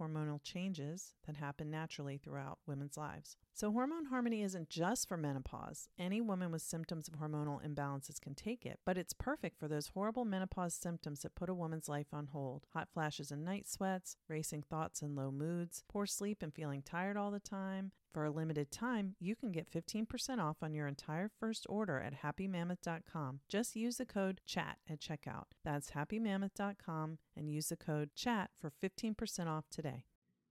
hormonal changes that happen naturally throughout women's lives. So, hormone harmony isn't just for menopause. Any woman with symptoms of hormonal imbalances can take it, but it's perfect for those horrible menopause symptoms that put a woman's life on hold hot flashes and night sweats, racing thoughts and low moods, poor sleep and feeling tired all the time. For a limited time, you can get 15% off on your entire first order at happymammoth.com. Just use the code CHAT at checkout. That's happymammoth.com and use the code CHAT for 15% off today.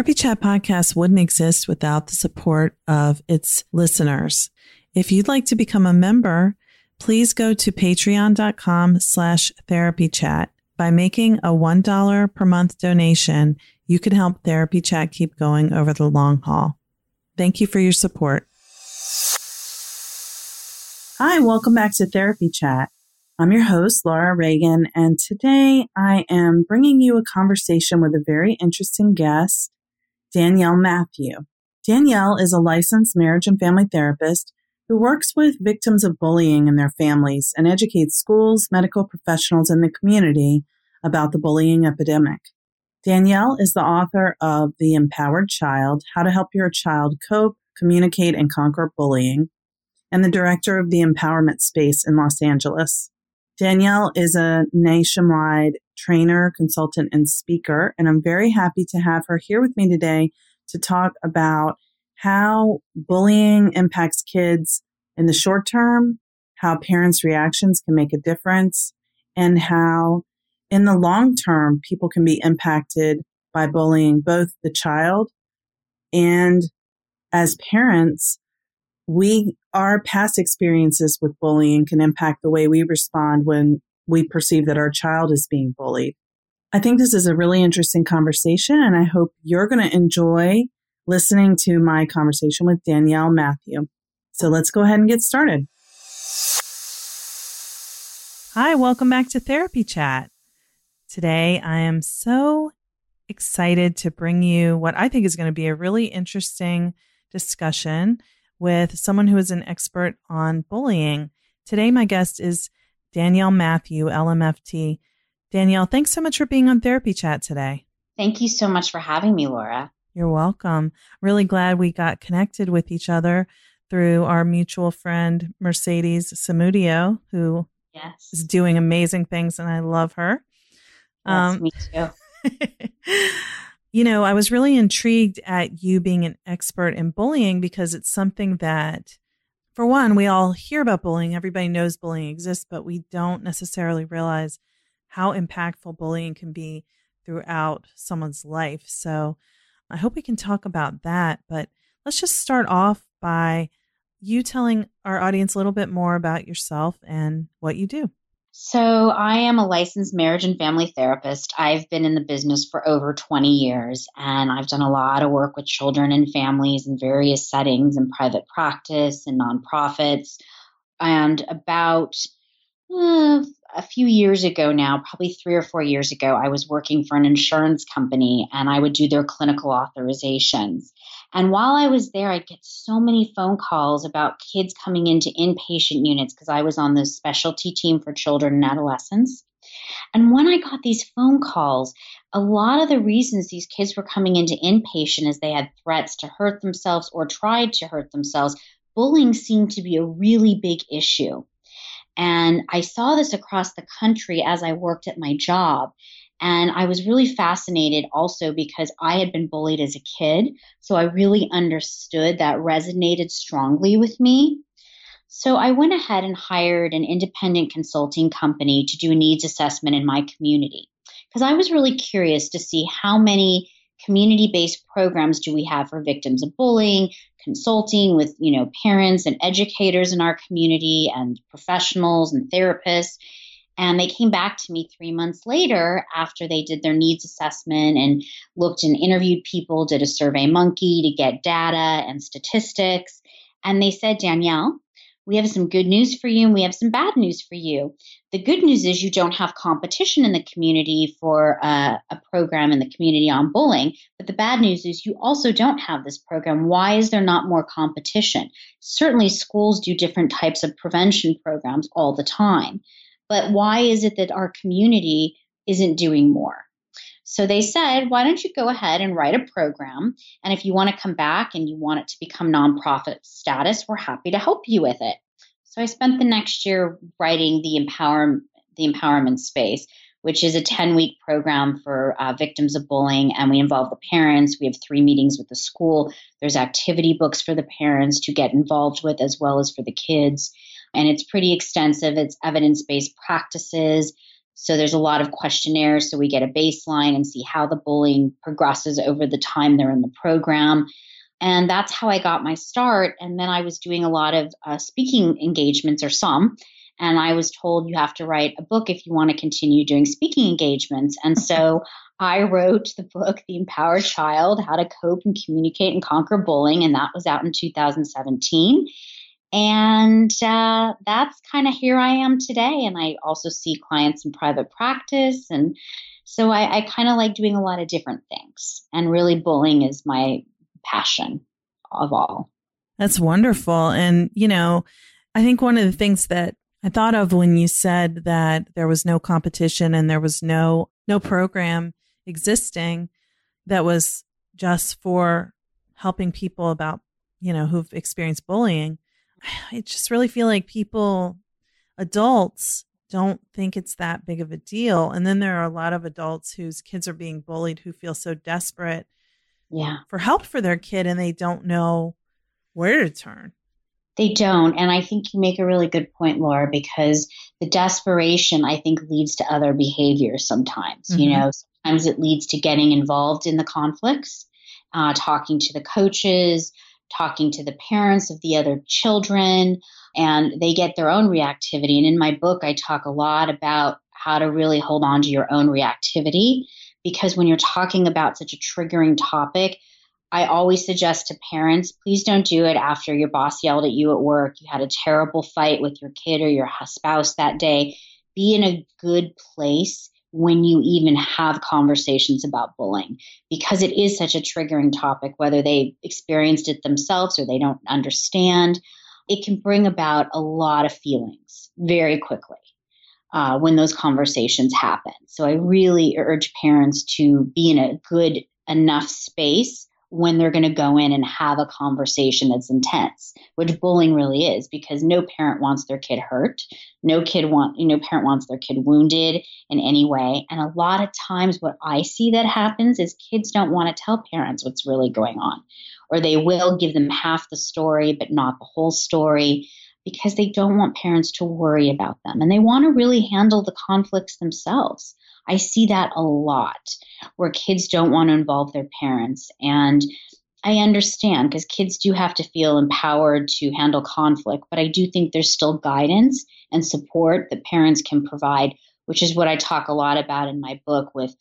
Therapy Chat Podcast wouldn't exist without the support of its listeners. If you'd like to become a member, please go to patreon.com slash therapy chat. By making a $1 per month donation, you can help Therapy Chat keep going over the long haul. Thank you for your support. Hi, welcome back to Therapy Chat. I'm your host, Laura Reagan, and today I am bringing you a conversation with a very interesting guest, Danielle Matthew. Danielle is a licensed marriage and family therapist who works with victims of bullying and their families and educates schools, medical professionals, and the community about the bullying epidemic. Danielle is the author of The Empowered Child How to Help Your Child Cope, Communicate, and Conquer Bullying, and the director of the Empowerment Space in Los Angeles. Danielle is a nationwide trainer, consultant, and speaker, and I'm very happy to have her here with me today to talk about how bullying impacts kids in the short term, how parents' reactions can make a difference, and how in the long term people can be impacted by bullying both the child and as parents we our past experiences with bullying can impact the way we respond when we perceive that our child is being bullied. I think this is a really interesting conversation, and I hope you're going to enjoy listening to my conversation with Danielle Matthew. So let's go ahead and get started. Hi, welcome back to Therapy Chat. Today, I am so excited to bring you what I think is going to be a really interesting discussion with someone who is an expert on bullying. Today, my guest is Danielle Matthew, LMFT. Danielle, thanks so much for being on Therapy Chat today. Thank you so much for having me, Laura. You're welcome. Really glad we got connected with each other through our mutual friend, Mercedes Samudio, who yes. is doing amazing things, and I love her. Yes, um, me too. You know, I was really intrigued at you being an expert in bullying because it's something that, for one, we all hear about bullying. Everybody knows bullying exists, but we don't necessarily realize how impactful bullying can be throughout someone's life. So I hope we can talk about that. But let's just start off by you telling our audience a little bit more about yourself and what you do. So, I am a licensed marriage and family therapist. I've been in the business for over 20 years and I've done a lot of work with children and families in various settings in private practice and nonprofits. And about uh, a few years ago now, probably three or four years ago, I was working for an insurance company and I would do their clinical authorizations. And while I was there, I'd get so many phone calls about kids coming into inpatient units because I was on the specialty team for children and adolescents. And when I got these phone calls, a lot of the reasons these kids were coming into inpatient is they had threats to hurt themselves or tried to hurt themselves. Bullying seemed to be a really big issue. And I saw this across the country as I worked at my job. And I was really fascinated also because I had been bullied as a kid. So I really understood that resonated strongly with me. So I went ahead and hired an independent consulting company to do a needs assessment in my community because I was really curious to see how many community based programs do we have for victims of bullying, consulting with, you know, parents and educators in our community and professionals and therapists. And they came back to me three months later after they did their needs assessment and looked and interviewed people, did a survey monkey to get data and statistics. And they said, Danielle, we have some good news for you and we have some bad news for you. The good news is you don't have competition in the community for uh, a program in the community on bullying. But the bad news is you also don't have this program. Why is there not more competition? Certainly, schools do different types of prevention programs all the time. But why is it that our community isn't doing more? So they said, why don't you go ahead and write a program? And if you want to come back and you want it to become nonprofit status, we're happy to help you with it. So I spent the next year writing the empower the empowerment space, which is a 10 week program for uh, victims of bullying. And we involve the parents. We have three meetings with the school. There's activity books for the parents to get involved with, as well as for the kids and it's pretty extensive. It's evidence based practices. So there's a lot of questionnaires. So we get a baseline and see how the bullying progresses over the time they're in the program. And that's how I got my start. And then I was doing a lot of uh, speaking engagements or some. And I was told you have to write a book if you want to continue doing speaking engagements. And so I wrote the book, The Empowered Child How to Cope and Communicate and Conquer Bullying. And that was out in 2017. And uh, that's kind of here I am today. And I also see clients in private practice. And so I, I kind of like doing a lot of different things. And really, bullying is my passion of all. That's wonderful. And, you know, I think one of the things that I thought of when you said that there was no competition and there was no no program existing that was just for helping people about, you know, who've experienced bullying I just really feel like people, adults, don't think it's that big of a deal. And then there are a lot of adults whose kids are being bullied who feel so desperate yeah. for help for their kid and they don't know where to turn. They don't. And I think you make a really good point, Laura, because the desperation, I think, leads to other behaviors sometimes. Mm-hmm. You know, sometimes it leads to getting involved in the conflicts, uh, talking to the coaches, talking to the parents of the other children, and they get their own reactivity. And in my book, I talk a lot about how to really hold on to your own reactivity because when you're talking about such a triggering topic, I always suggest to parents, please don't do it after your boss yelled at you at work, you had a terrible fight with your kid or your spouse that day. Be in a good place when you even have conversations about bullying because it is such a triggering topic, whether they experienced it themselves or they don't understand. It can bring about a lot of feelings very quickly uh, when those conversations happen. So I really urge parents to be in a good enough space when they're going to go in and have a conversation that's intense, which bullying really is because no parent wants their kid hurt. No kid want, know, parent wants their kid wounded in any way. And a lot of times what I see that happens is kids don't want to tell parents what's really going on. Or they will give them half the story but not the whole story because they don't want parents to worry about them and they want to really handle the conflicts themselves. I see that a lot where kids don't want to involve their parents. And I understand because kids do have to feel empowered to handle conflict, but I do think there's still guidance and support that parents can provide, which is what I talk a lot about in my book with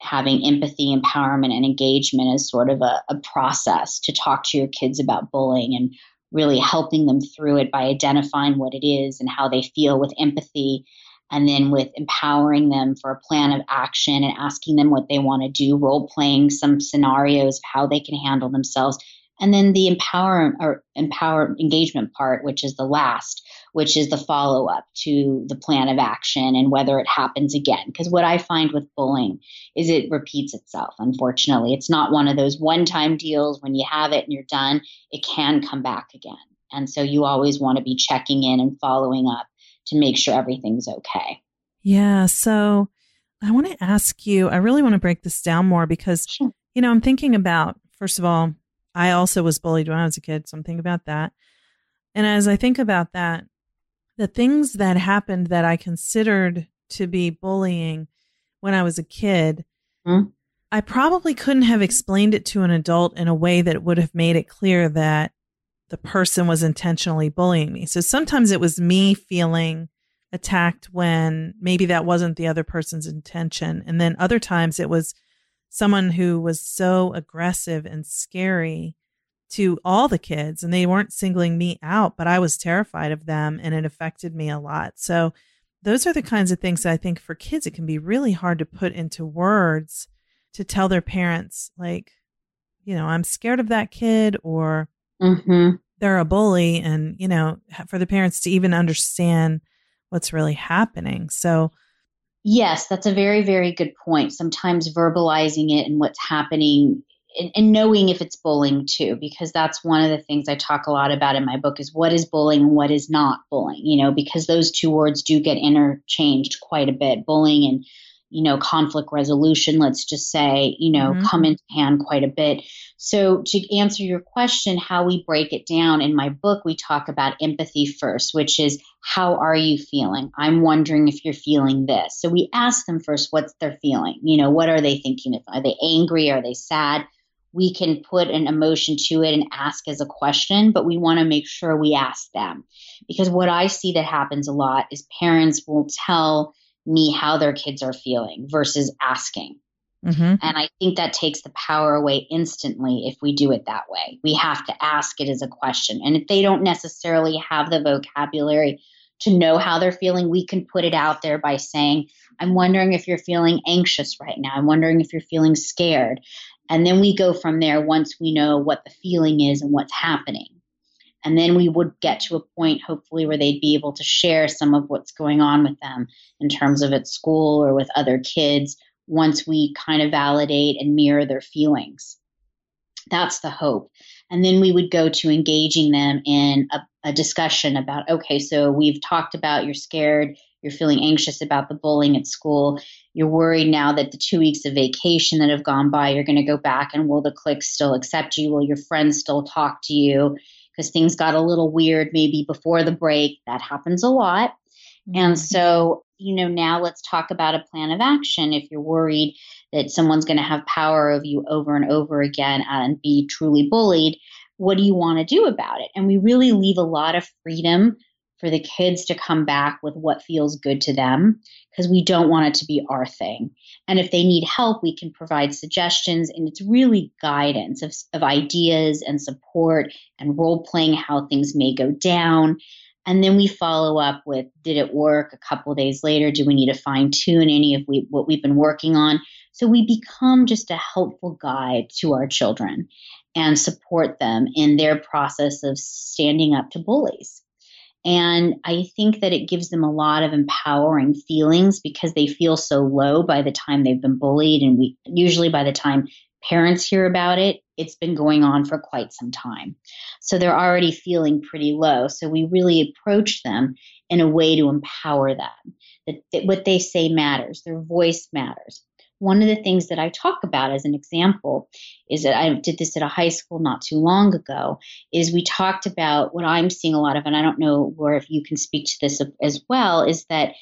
having empathy, empowerment, and engagement as sort of a, a process to talk to your kids about bullying and really helping them through it by identifying what it is and how they feel with empathy and then with empowering them for a plan of action and asking them what they want to do, role playing some scenarios of how they can handle themselves. And then the empower or empower engagement part, which is the last, which is the follow up to the plan of action and whether it happens again. Because what I find with bullying is it repeats itself, unfortunately. It's not one of those one time deals when you have it and you're done, it can come back again. And so you always want to be checking in and following up to make sure everything's okay. Yeah. So I want to ask you, I really want to break this down more because, sure. you know, I'm thinking about, first of all, I also was bullied when I was a kid. So I'm thinking about that. And as I think about that, the things that happened that I considered to be bullying when I was a kid, mm-hmm. I probably couldn't have explained it to an adult in a way that would have made it clear that the person was intentionally bullying me. So sometimes it was me feeling attacked when maybe that wasn't the other person's intention. And then other times it was someone who was so aggressive and scary to all the kids and they weren't singling me out, but I was terrified of them and it affected me a lot. So those are the kinds of things that I think for kids, it can be really hard to put into words to tell their parents, like, you know, I'm scared of that kid or mm-hmm they're a bully and, you know, for the parents to even understand what's really happening. So, yes, that's a very, very good point. Sometimes verbalizing it and what's happening and, and, knowing if it's bullying too, because that's one of the things I talk a lot about in my book is what is bullying and what is not bullying, you know, because those two words do get interchanged quite a bit. Bullying and you know, conflict resolution, let's just say, you know, mm-hmm. come into hand quite a bit. So, to answer your question, how we break it down in my book, we talk about empathy first, which is how are you feeling? I'm wondering if you're feeling this. So, we ask them first what's their feeling? You know, what are they thinking? Are they angry? Are they sad? We can put an emotion to it and ask as a question, but we want to make sure we ask them. Because what I see that happens a lot is parents will tell me how their kids are feeling versus asking. Mm-hmm. And I think that takes the power away instantly if we do it that way. We have to ask it as a question. And if they don't necessarily have the vocabulary to know how they're feeling, we can put it out there by saying, I'm wondering if you're feeling anxious right now. I'm wondering if you're feeling scared. And then we go from there once we know what the feeling is and what's happening. And then we would get to a point, hopefully, where they'd be able to share some of what's going on with them in terms of at school or with other kids once we kind of validate and mirror their feelings. That's the hope. And then we would go to engaging them in a, a discussion about okay, so we've talked about you're scared, you're feeling anxious about the bullying at school. You're worried now that the two weeks of vacation that have gone by, you're going to go back and will the clique still accept you? Will your friends still talk to you? because things got a little weird maybe before the break. That happens a lot. Mm-hmm. And so, you know, now let's talk about a plan of action. If you're worried that someone's going to have power over you over and over again and be truly bullied, what do you want to do about it? And we really leave a lot of freedom for the kids to come back with what feels good to them because we don't want it to be our thing. And if they need help, we can provide suggestions and it's really guidance of, of ideas and support and role playing how things may go down. And then we follow up with did it work a couple days later? Do we need to fine tune any of we, what we've been working on? So we become just a helpful guide to our children and support them in their process of standing up to bullies. And I think that it gives them a lot of empowering feelings because they feel so low by the time they've been bullied. And we usually by the time parents hear about it, it's been going on for quite some time. So they're already feeling pretty low. So we really approach them in a way to empower them that, that what they say matters, their voice matters. One of the things that I talk about as an example is that I did this at a high school not too long ago. Is we talked about what I'm seeing a lot of, and I don't know where if you can speak to this as well, is that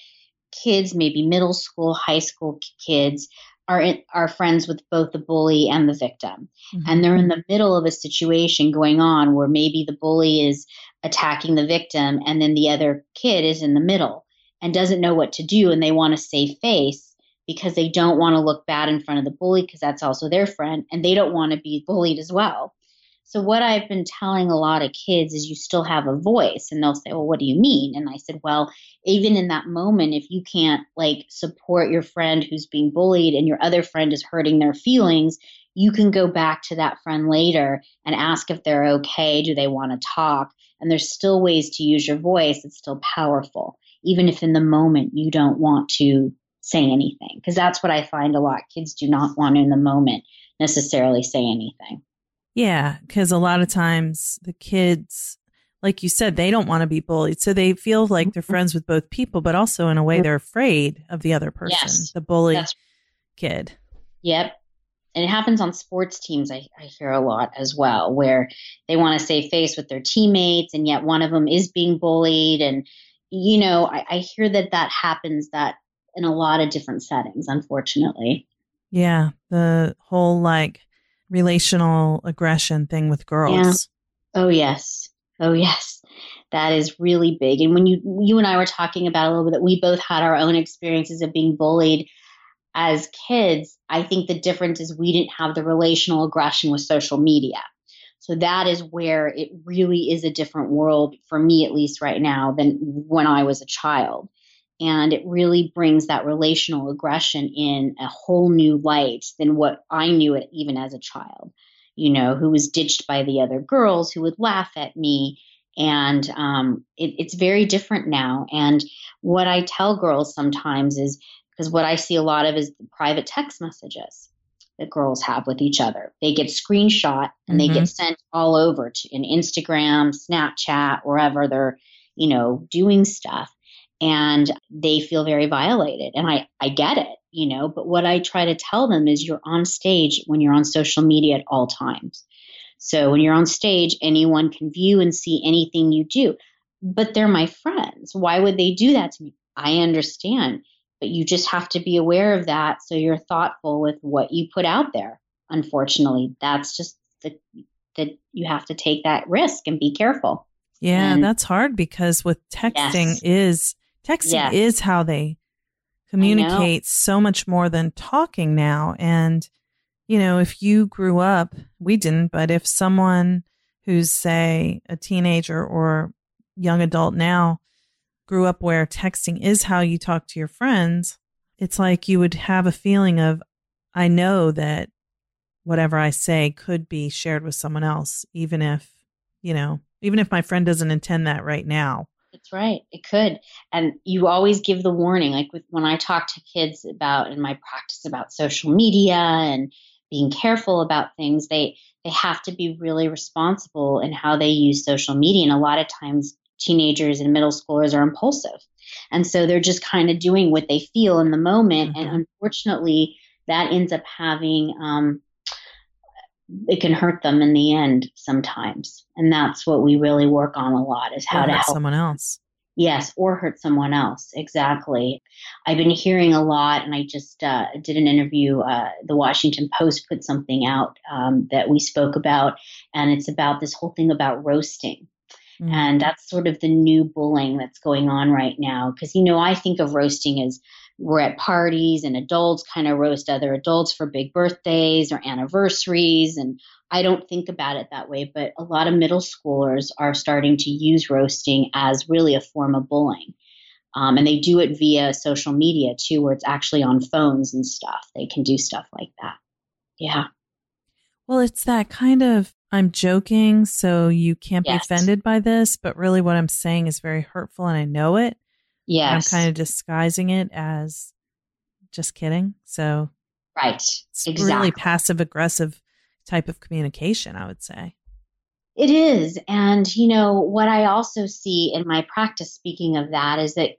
kids, maybe middle school, high school kids, are in, are friends with both the bully and the victim, mm-hmm. and they're in the middle of a situation going on where maybe the bully is attacking the victim, and then the other kid is in the middle and doesn't know what to do, and they want to save face because they don't want to look bad in front of the bully because that's also their friend, and they don't want to be bullied as well. So, what I've been telling a lot of kids is you still have a voice. And they'll say, Well, what do you mean? And I said, Well, even in that moment, if you can't like support your friend who's being bullied and your other friend is hurting their feelings, you can go back to that friend later and ask if they're okay. Do they want to talk? And there's still ways to use your voice. It's still powerful, even if in the moment you don't want to say anything. Because that's what I find a lot. Kids do not want in the moment necessarily say anything. Yeah, because a lot of times the kids, like you said, they don't want to be bullied. So they feel like they're mm-hmm. friends with both people, but also in a way they're afraid of the other person, yes, the bully kid. Yep. And it happens on sports teams, I, I hear a lot as well, where they want to save face with their teammates, and yet one of them is being bullied. And, you know, I, I hear that that happens that in a lot of different settings, unfortunately. Yeah. The whole like, relational aggression thing with girls. Yeah. Oh yes. Oh yes. That is really big. And when you you and I were talking about a little bit that we both had our own experiences of being bullied as kids, I think the difference is we didn't have the relational aggression with social media. So that is where it really is a different world for me at least right now than when I was a child and it really brings that relational aggression in a whole new light than what I knew it even as a child. You know, who was ditched by the other girls who would laugh at me, and um, it, it's very different now. And what I tell girls sometimes is because what I see a lot of is the private text messages that girls have with each other. They get screenshot and mm-hmm. they get mm-hmm. sent all over to in Instagram, Snapchat, wherever they're, you know, doing stuff and they feel very violated. And I, I get it, you know, but what I try to tell them is you're on stage when you're on social media at all times. So when you're on stage, anyone can view and see anything you do, but they're my friends. Why would they do that to me? I understand, but you just have to be aware of that so you're thoughtful with what you put out there. Unfortunately, that's just the that you have to take that risk and be careful. Yeah, and, that's hard because with texting yes. is Texting yes. is how they communicate so much more than talking now. And, you know, if you grew up, we didn't, but if someone who's, say, a teenager or young adult now grew up where texting is how you talk to your friends, it's like you would have a feeling of, I know that whatever I say could be shared with someone else, even if, you know, even if my friend doesn't intend that right now. That's right. It could. And you always give the warning. Like with, when I talk to kids about in my practice about social media and being careful about things, they they have to be really responsible in how they use social media. And a lot of times teenagers and middle schoolers are impulsive. And so they're just kind of doing what they feel in the moment. Mm-hmm. And unfortunately, that ends up having um, it can hurt them in the end sometimes. And that's what we really work on a lot is how or to help someone else. Yes, or hurt someone else. Exactly. I've been hearing a lot, and I just uh, did an interview. Uh, the Washington Post put something out um, that we spoke about, and it's about this whole thing about roasting. Mm. And that's sort of the new bullying that's going on right now. Because, you know, I think of roasting as we're at parties and adults kind of roast other adults for big birthdays or anniversaries. And I don't think about it that way, but a lot of middle schoolers are starting to use roasting as really a form of bullying. Um, and they do it via social media too, where it's actually on phones and stuff. They can do stuff like that. Yeah. Well, it's that kind of I'm joking, so you can't yes. be offended by this, but really what I'm saying is very hurtful and I know it. Yes. I'm kind of disguising it as just kidding. So Right. It's exactly. really passive aggressive type of communication, I would say. It is. And, you know, what I also see in my practice, speaking of that, is that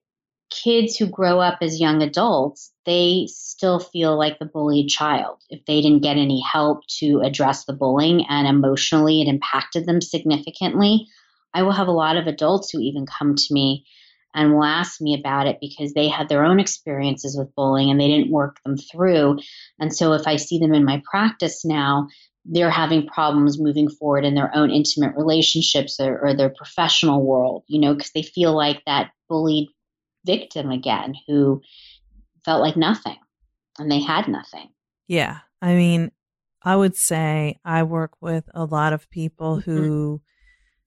kids who grow up as young adults, they still feel like the bullied child. If they didn't get any help to address the bullying and emotionally it impacted them significantly, I will have a lot of adults who even come to me and will ask me about it because they had their own experiences with bullying and they didn't work them through. And so if I see them in my practice now, they're having problems moving forward in their own intimate relationships or, or their professional world, you know, because they feel like that bullied victim again who felt like nothing and they had nothing. Yeah. I mean, I would say I work with a lot of people mm-hmm. who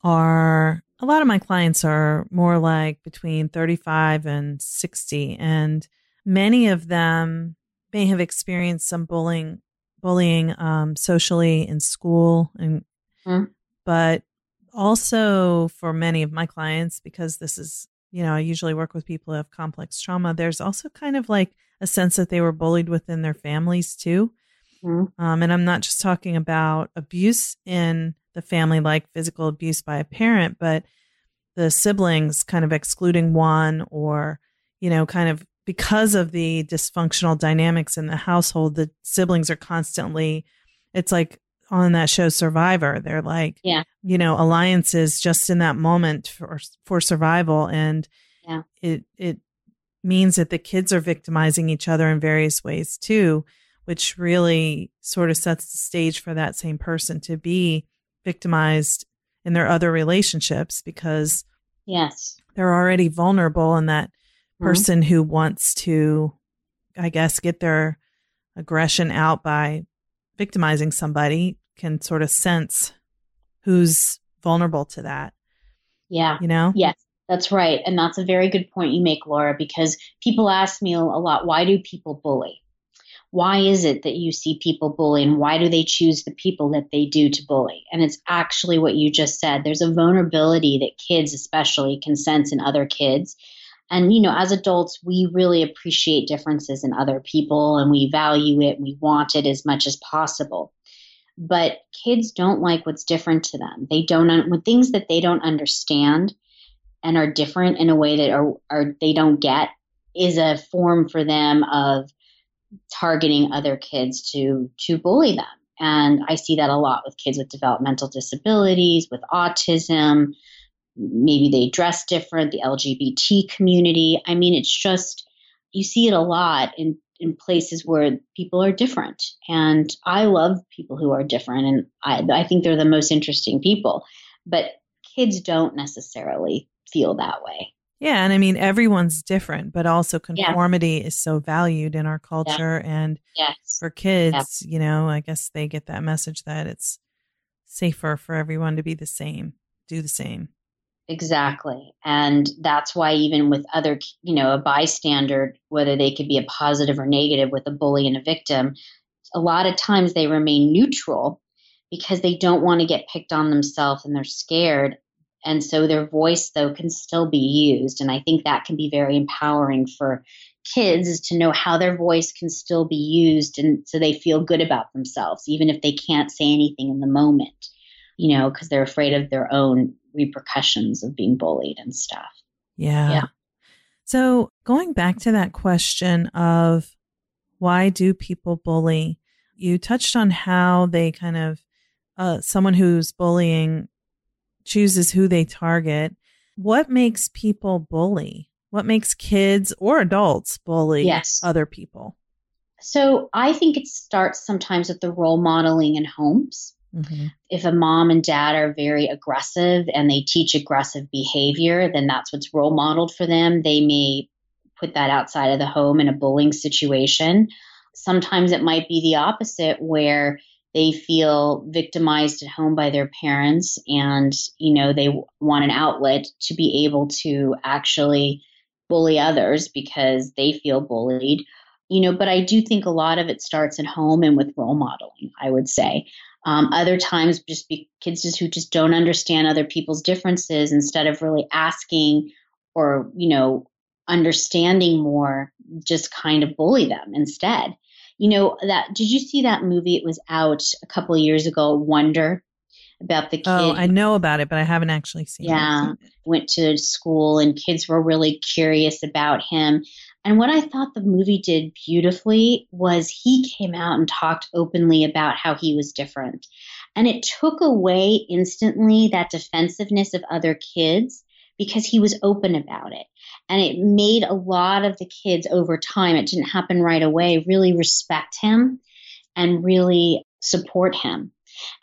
are a lot of my clients are more like between 35 and 60 and many of them may have experienced some bullying bullying um, socially in school and mm. but also for many of my clients because this is you know i usually work with people who have complex trauma there's also kind of like a sense that they were bullied within their families too mm. um, and i'm not just talking about abuse in the family like physical abuse by a parent, but the siblings kind of excluding one or, you know, kind of because of the dysfunctional dynamics in the household, the siblings are constantly, it's like on that show Survivor. They're like, yeah. you know, alliances just in that moment for, for survival. And yeah. it, it means that the kids are victimizing each other in various ways too, which really sort of sets the stage for that same person to be victimized in their other relationships because yes. they're already vulnerable and that mm-hmm. person who wants to i guess get their aggression out by victimizing somebody can sort of sense who's vulnerable to that yeah. you know? Yes that's right. And that's a very good point you make laura because people ask me a lot why do people bully why is it that you see people bully and why do they choose the people that they do to bully? And it's actually what you just said. There's a vulnerability that kids, especially, can sense in other kids. And, you know, as adults, we really appreciate differences in other people and we value it. We want it as much as possible. But kids don't like what's different to them. They don't, with things that they don't understand and are different in a way that are, are they don't get is a form for them of targeting other kids to to bully them. And I see that a lot with kids with developmental disabilities, with autism. Maybe they dress different, the LGBT community. I mean, it's just, you see it a lot in, in places where people are different. And I love people who are different. And I, I think they're the most interesting people. But kids don't necessarily feel that way. Yeah, and I mean everyone's different, but also conformity yeah. is so valued in our culture yeah. and yes. for kids, yeah. you know, I guess they get that message that it's safer for everyone to be the same, do the same. Exactly. And that's why even with other, you know, a bystander, whether they could be a positive or negative with a bully and a victim, a lot of times they remain neutral because they don't want to get picked on themselves and they're scared and so their voice, though, can still be used. And I think that can be very empowering for kids is to know how their voice can still be used and so they feel good about themselves, even if they can't say anything in the moment, you know, because they're afraid of their own repercussions of being bullied and stuff. Yeah. Yeah. So going back to that question of why do people bully? You touched on how they kind of, uh, someone who's bullying chooses who they target. What makes people bully? What makes kids or adults bully yes. other people? So I think it starts sometimes with the role modeling in homes. Mm-hmm. If a mom and dad are very aggressive and they teach aggressive behavior, then that's what's role modeled for them. They may put that outside of the home in a bullying situation. Sometimes it might be the opposite, where they feel victimized at home by their parents and you know they want an outlet to be able to actually bully others because they feel bullied. You know but i do think a lot of it starts at home and with role modeling i would say. Um, other times just be kids just who just don't understand other people's differences instead of really asking or you know understanding more just kind of bully them instead You know that? Did you see that movie? It was out a couple of years ago. Wonder about the oh, kid. Oh, I know about it, but I haven't actually seen it. yeah, it. went to school and kids were really curious about him. And what I thought the movie did beautifully was he came out and talked openly about how he was different. And it took away instantly that defensiveness of other kids because he was open about it. And it made a lot of the kids over time, it didn't happen right away, really respect him and really support him.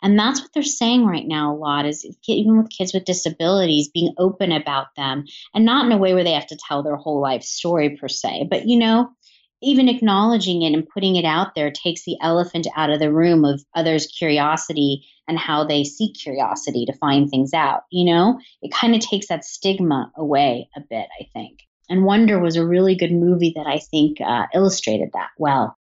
And that's what they're saying right now a lot is even with kids with disabilities, being open about them and not in a way where they have to tell their whole life story per se, but you know, even acknowledging it and putting it out there takes the elephant out of the room of others' curiosity and how they seek curiosity to find things out. You know, it kind of takes that stigma away a bit, I think. And Wonder was a really good movie that I think uh, illustrated that well.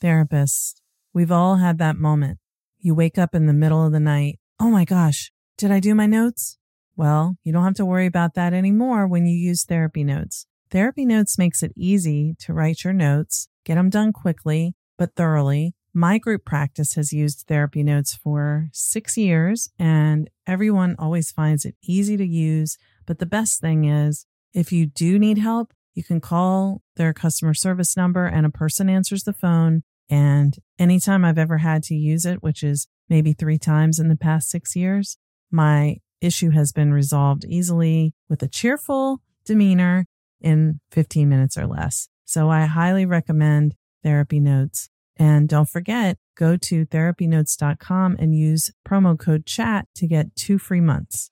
Therapists, we've all had that moment. You wake up in the middle of the night. Oh my gosh, did I do my notes? Well, you don't have to worry about that anymore when you use Therapy Notes. Therapy Notes makes it easy to write your notes, get them done quickly, but thoroughly. My group practice has used Therapy Notes for six years, and everyone always finds it easy to use. But the best thing is, if you do need help, you can call their customer service number and a person answers the phone. And anytime I've ever had to use it, which is maybe three times in the past six years, my issue has been resolved easily with a cheerful demeanor in 15 minutes or less. So I highly recommend Therapy Notes. And don't forget, go to therapynotes.com and use promo code chat to get two free months.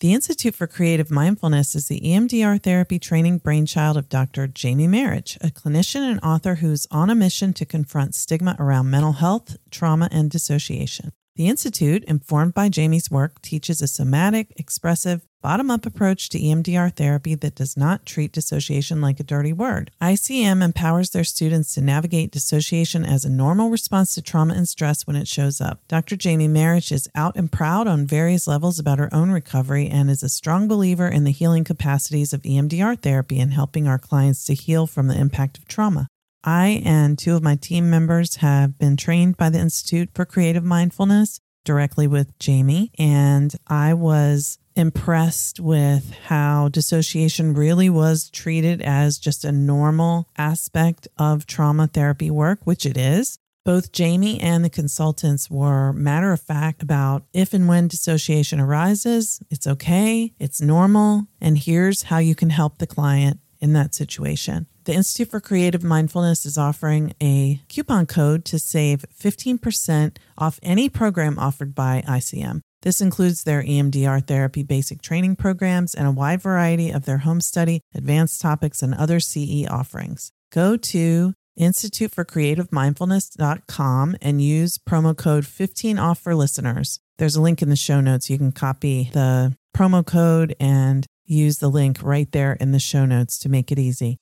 The Institute for Creative Mindfulness is the EMDR therapy training brainchild of Dr. Jamie Marich, a clinician and author who's on a mission to confront stigma around mental health, trauma, and dissociation. The Institute, informed by Jamie's work, teaches a somatic, expressive, bottom up approach to EMDR therapy that does not treat dissociation like a dirty word. ICM empowers their students to navigate dissociation as a normal response to trauma and stress when it shows up. Dr. Jamie Marich is out and proud on various levels about her own recovery and is a strong believer in the healing capacities of EMDR therapy and helping our clients to heal from the impact of trauma. I and two of my team members have been trained by the Institute for Creative Mindfulness directly with Jamie, and I was impressed with how dissociation really was treated as just a normal aspect of trauma therapy work, which it is. Both Jamie and the consultants were matter of fact about if and when dissociation arises, it's okay, it's normal, and here's how you can help the client in that situation. The Institute for Creative Mindfulness is offering a coupon code to save 15% off any program offered by ICM. This includes their EMDR therapy basic training programs and a wide variety of their home study, advanced topics, and other CE offerings. Go to instituteforcreativemindfulness.com and use promo code 15 off for listeners. There's a link in the show notes. You can copy the promo code and use the link right there in the show notes to make it easy.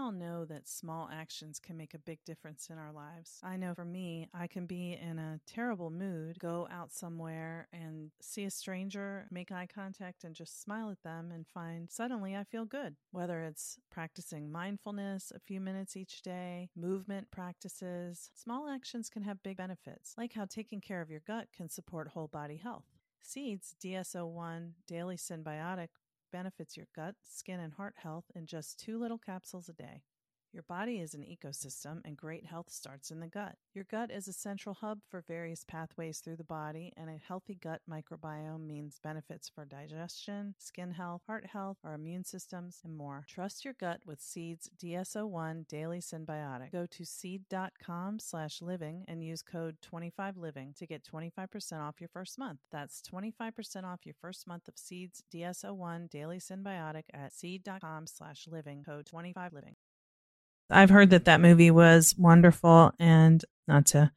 All know that small actions can make a big difference in our lives. I know for me, I can be in a terrible mood, go out somewhere and see a stranger, make eye contact, and just smile at them and find suddenly I feel good. Whether it's practicing mindfulness a few minutes each day, movement practices, small actions can have big benefits, like how taking care of your gut can support whole body health. Seeds DS-01 Daily Synbiotic benefits your gut, skin, and heart health in just two little capsules a day. Your body is an ecosystem, and great health starts in the gut. Your gut is a central hub for various pathways through the body, and a healthy gut microbiome means benefits for digestion, skin health, heart health, our immune systems, and more. Trust your gut with Seed's DS-01 Daily Synbiotic. Go to seed.com slash living and use code 25living to get 25% off your first month. That's 25% off your first month of Seed's DS-01 Daily Synbiotic at seed.com slash living, code 25living. I've heard that that movie was wonderful and not to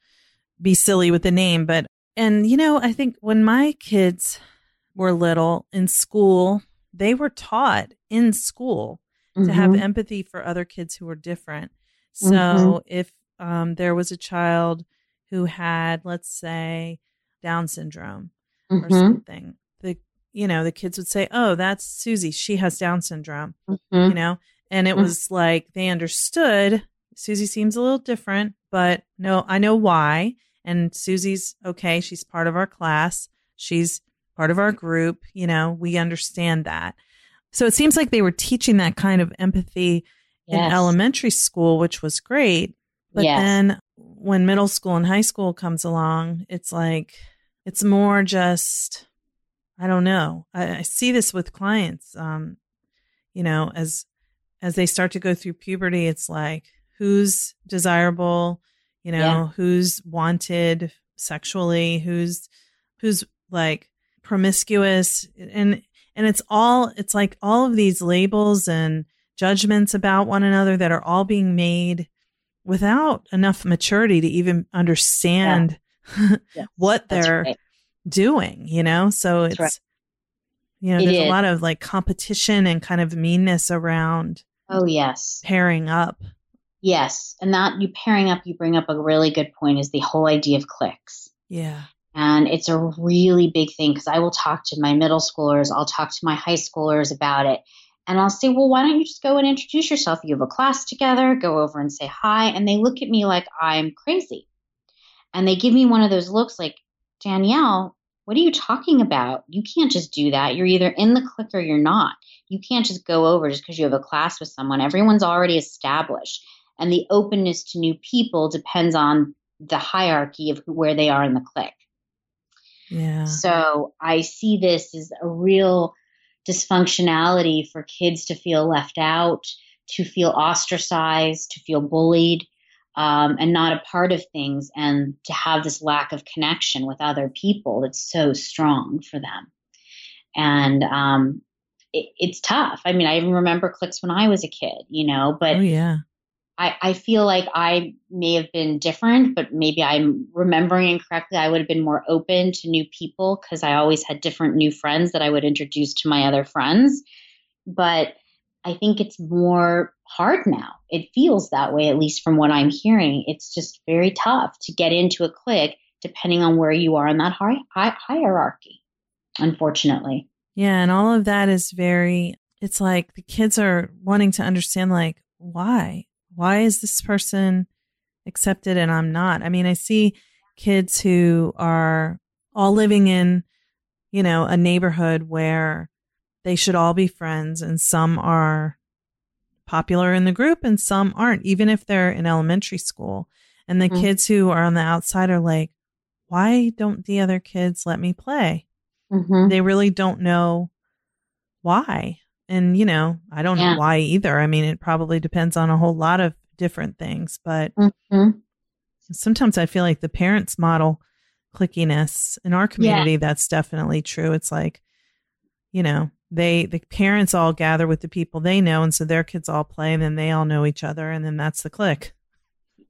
be silly with the name, but, and you know, I think when my kids were little in school, they were taught in school to have Mhm. empathy for other kids who were different. So Mhm. if um, there was a child who had, let's say, Down syndrome or Mm-hmm. Mhm. something, the you know the kids would say, "Oh, that's Susie. She has Down syndrome." You Mhm. know, and it Mm. was like they understood. Susie seems a little different, but no, I know why. And Susie's okay. She's part of our class. She's part of our group. You know, we understand that. So it seems like they were teaching that kind of empathy in elementary school, which was great. But Yes. then when middle school and high school comes along, it's like, it's more just, I don't know. I, I see this with clients. Um, you know, as as they start to go through puberty, it's like who's desirable, you know, Yeah. who's wanted sexually, who's who's like promiscuous and and it's all it's like all of these labels and judgments about one another that are all being made without enough maturity to even understand Yes, what that's they're right. doing, you know? So it's, right. you know, It there's a lot of like competition and kind of meanness around Oh, yes. pairing up. Yes. And that you pairing up, you bring up a really good point is the whole idea of cliques. Yeah. And it's a really big thing because I will talk to my middle schoolers, I'll talk to my high schoolers about it. And I'll say, well, why don't you just go and introduce yourself? You have a class together, go over and say hi. And they look at me like I'm crazy. And they give me one of those looks like, Danielle, what are you talking about? You can't just do that. You're either in the clique or you're not. You can't just go over just because you have a class with someone. Everyone's already established. And the openness to new people depends on the hierarchy of where they are in the clique. Yeah. So I see this as a real dysfunctionality for kids to feel left out, to feel ostracized, to feel bullied, um, and not a part of things, and to have this lack of connection with other people that's so strong for them. And um, it, it's tough. I mean, I even remember cliques when I was a kid, you know, but oh, yeah. I, I feel like I may have been different, but maybe I'm remembering incorrectly. I would have been more open to new people because I always had different new friends that I would introduce to my other friends. But I think it's more hard now. It feels that way, at least from what I'm hearing. It's just very tough to get into a clique depending on where you are in that hi- hi- hierarchy, unfortunately. Yeah. And all of that is very, it's like the kids are wanting to understand, like, why? Why is this person accepted and I'm not? I mean, I see kids who are all living in, you know, a neighborhood where they should all be friends and some are popular in the group and some aren't, even if they're in elementary school. And the Mhm. kids who are on the outside are like, why don't the other kids let me play? Mm-hmm. They really don't know why. And, you know, I don't Yeah. know why either. I mean, it probably depends on a whole lot of different things, but Mm-hmm. sometimes I feel like the parents model clickiness in our community. That's definitely true. It's like, you know, they, the parents all gather with the people they know. And so their kids all play and then they all know each other. And then that's the clique.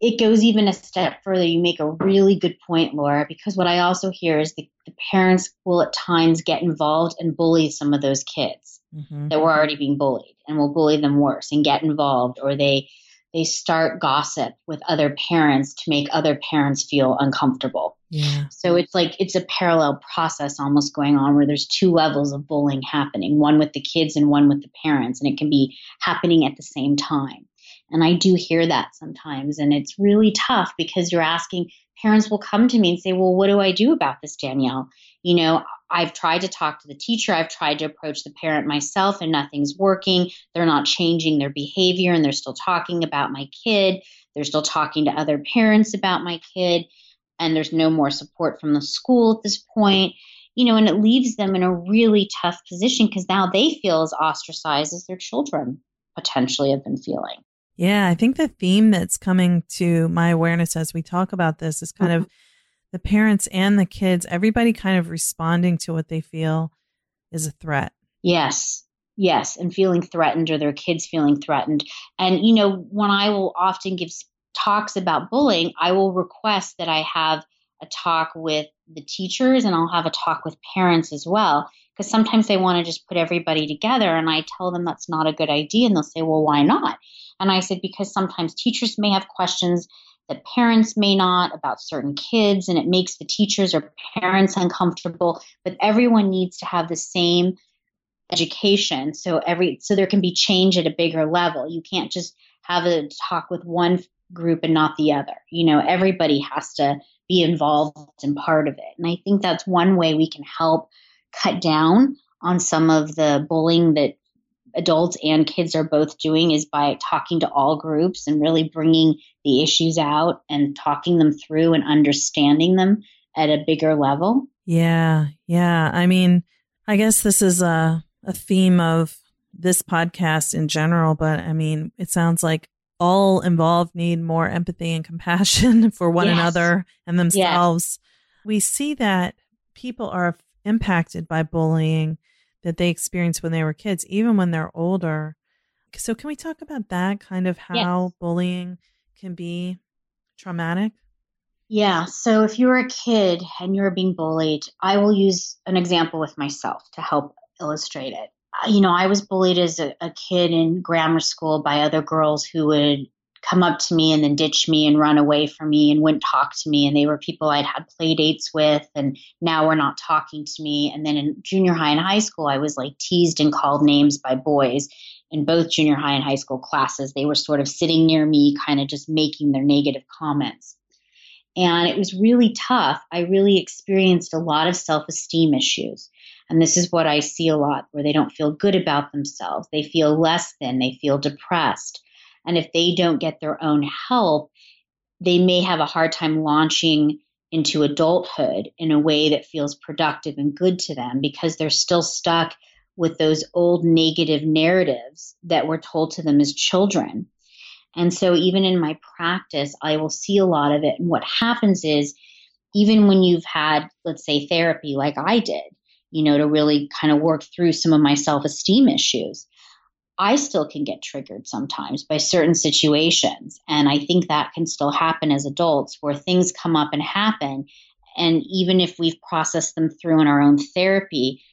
it goes even a step further. You make a really good point, Laura, because what I also hear is the, the parents will at times get involved and bully some of those kids Mm-hmm. that were already being bullied and will bully them worse and get involved or they they start gossip with other parents to make other parents feel uncomfortable. Yeah. So it's like it's a parallel process almost going on where there's two levels of bullying happening, one with the kids and one with the parents, and it can be happening at the same time. And I do hear that sometimes, and it's really tough because you're asking parents will come to me and say, Well, what do I do about this, Danielle? You know, I've tried to talk to the teacher, I've tried to approach the parent myself, and nothing's working. They're not changing their behavior, and they're still talking about my kid. They're still talking to other parents about my kid, and there's no more support from the school at this point. You know, and it leaves them in a really tough position because now they feel as ostracized as their children potentially have been feeling. Yeah, I think the theme that's coming to my awareness as we talk about this is kind of mm-hmm. The parents and the kids, everybody kind of responding to what they feel is a threat. Yes. Yes. And feeling threatened or their kids feeling threatened. And, you know, when I will often give talks about bullying, I will request that I have a talk with the teachers and I'll have a talk with parents as well because sometimes they want to just put everybody together and I tell them that's not a good idea and they'll say, "Well, why not?" And I said because sometimes teachers may have questions that parents may not about certain kids and it makes the teachers or parents uncomfortable, but everyone needs to have the same education so every so there can be change at a bigger level. You can't just have a talk with one group and not the other. You know, everybody has to be involved and part of it. And I think that's one way we can help cut down on some of the bullying that adults and kids are both doing is by talking to all groups and really bringing the issues out and talking them through and understanding them at a bigger level. Yeah, yeah. I mean, I guess this is a a theme of this podcast in general, but I mean, it sounds like all involved need more empathy and compassion for one yes. another and themselves. Yes. We see that people are impacted by bullying that they experienced when they were kids, even when they're older. So, can we talk about that kind of how yes. bullying can be traumatic? Yeah. So, if you were a kid and you were being bullied, I will use an example with myself to help illustrate it. You know, I was bullied as a, a kid in grammar school by other girls who would come up to me and then ditch me and run away from me and wouldn't talk to me. And they were people I'd had play dates with, and now we're not talking to me. And then in junior high and high school, I was like teased and called names by boys in both junior high and high school classes. They were sort of sitting near me, kind of just making their negative comments. And it was really tough. I really experienced a lot of self esteem issues. And this is what I see a lot where they don't feel good about themselves. They feel less than, they feel depressed. And if they don't get their own help, they may have a hard time launching into adulthood in a way that feels productive and good to them because they're still stuck with those old negative narratives that were told to them as children. And so, even in my practice, I will see a lot of it. And what happens is, even when you've had, let's say, therapy like I did, you know, to really kind of work through some of my self esteem issues, I still can get triggered sometimes by certain situations. And I think that can still happen as adults where things come up and happen. And even if we've processed them through in our own therapy,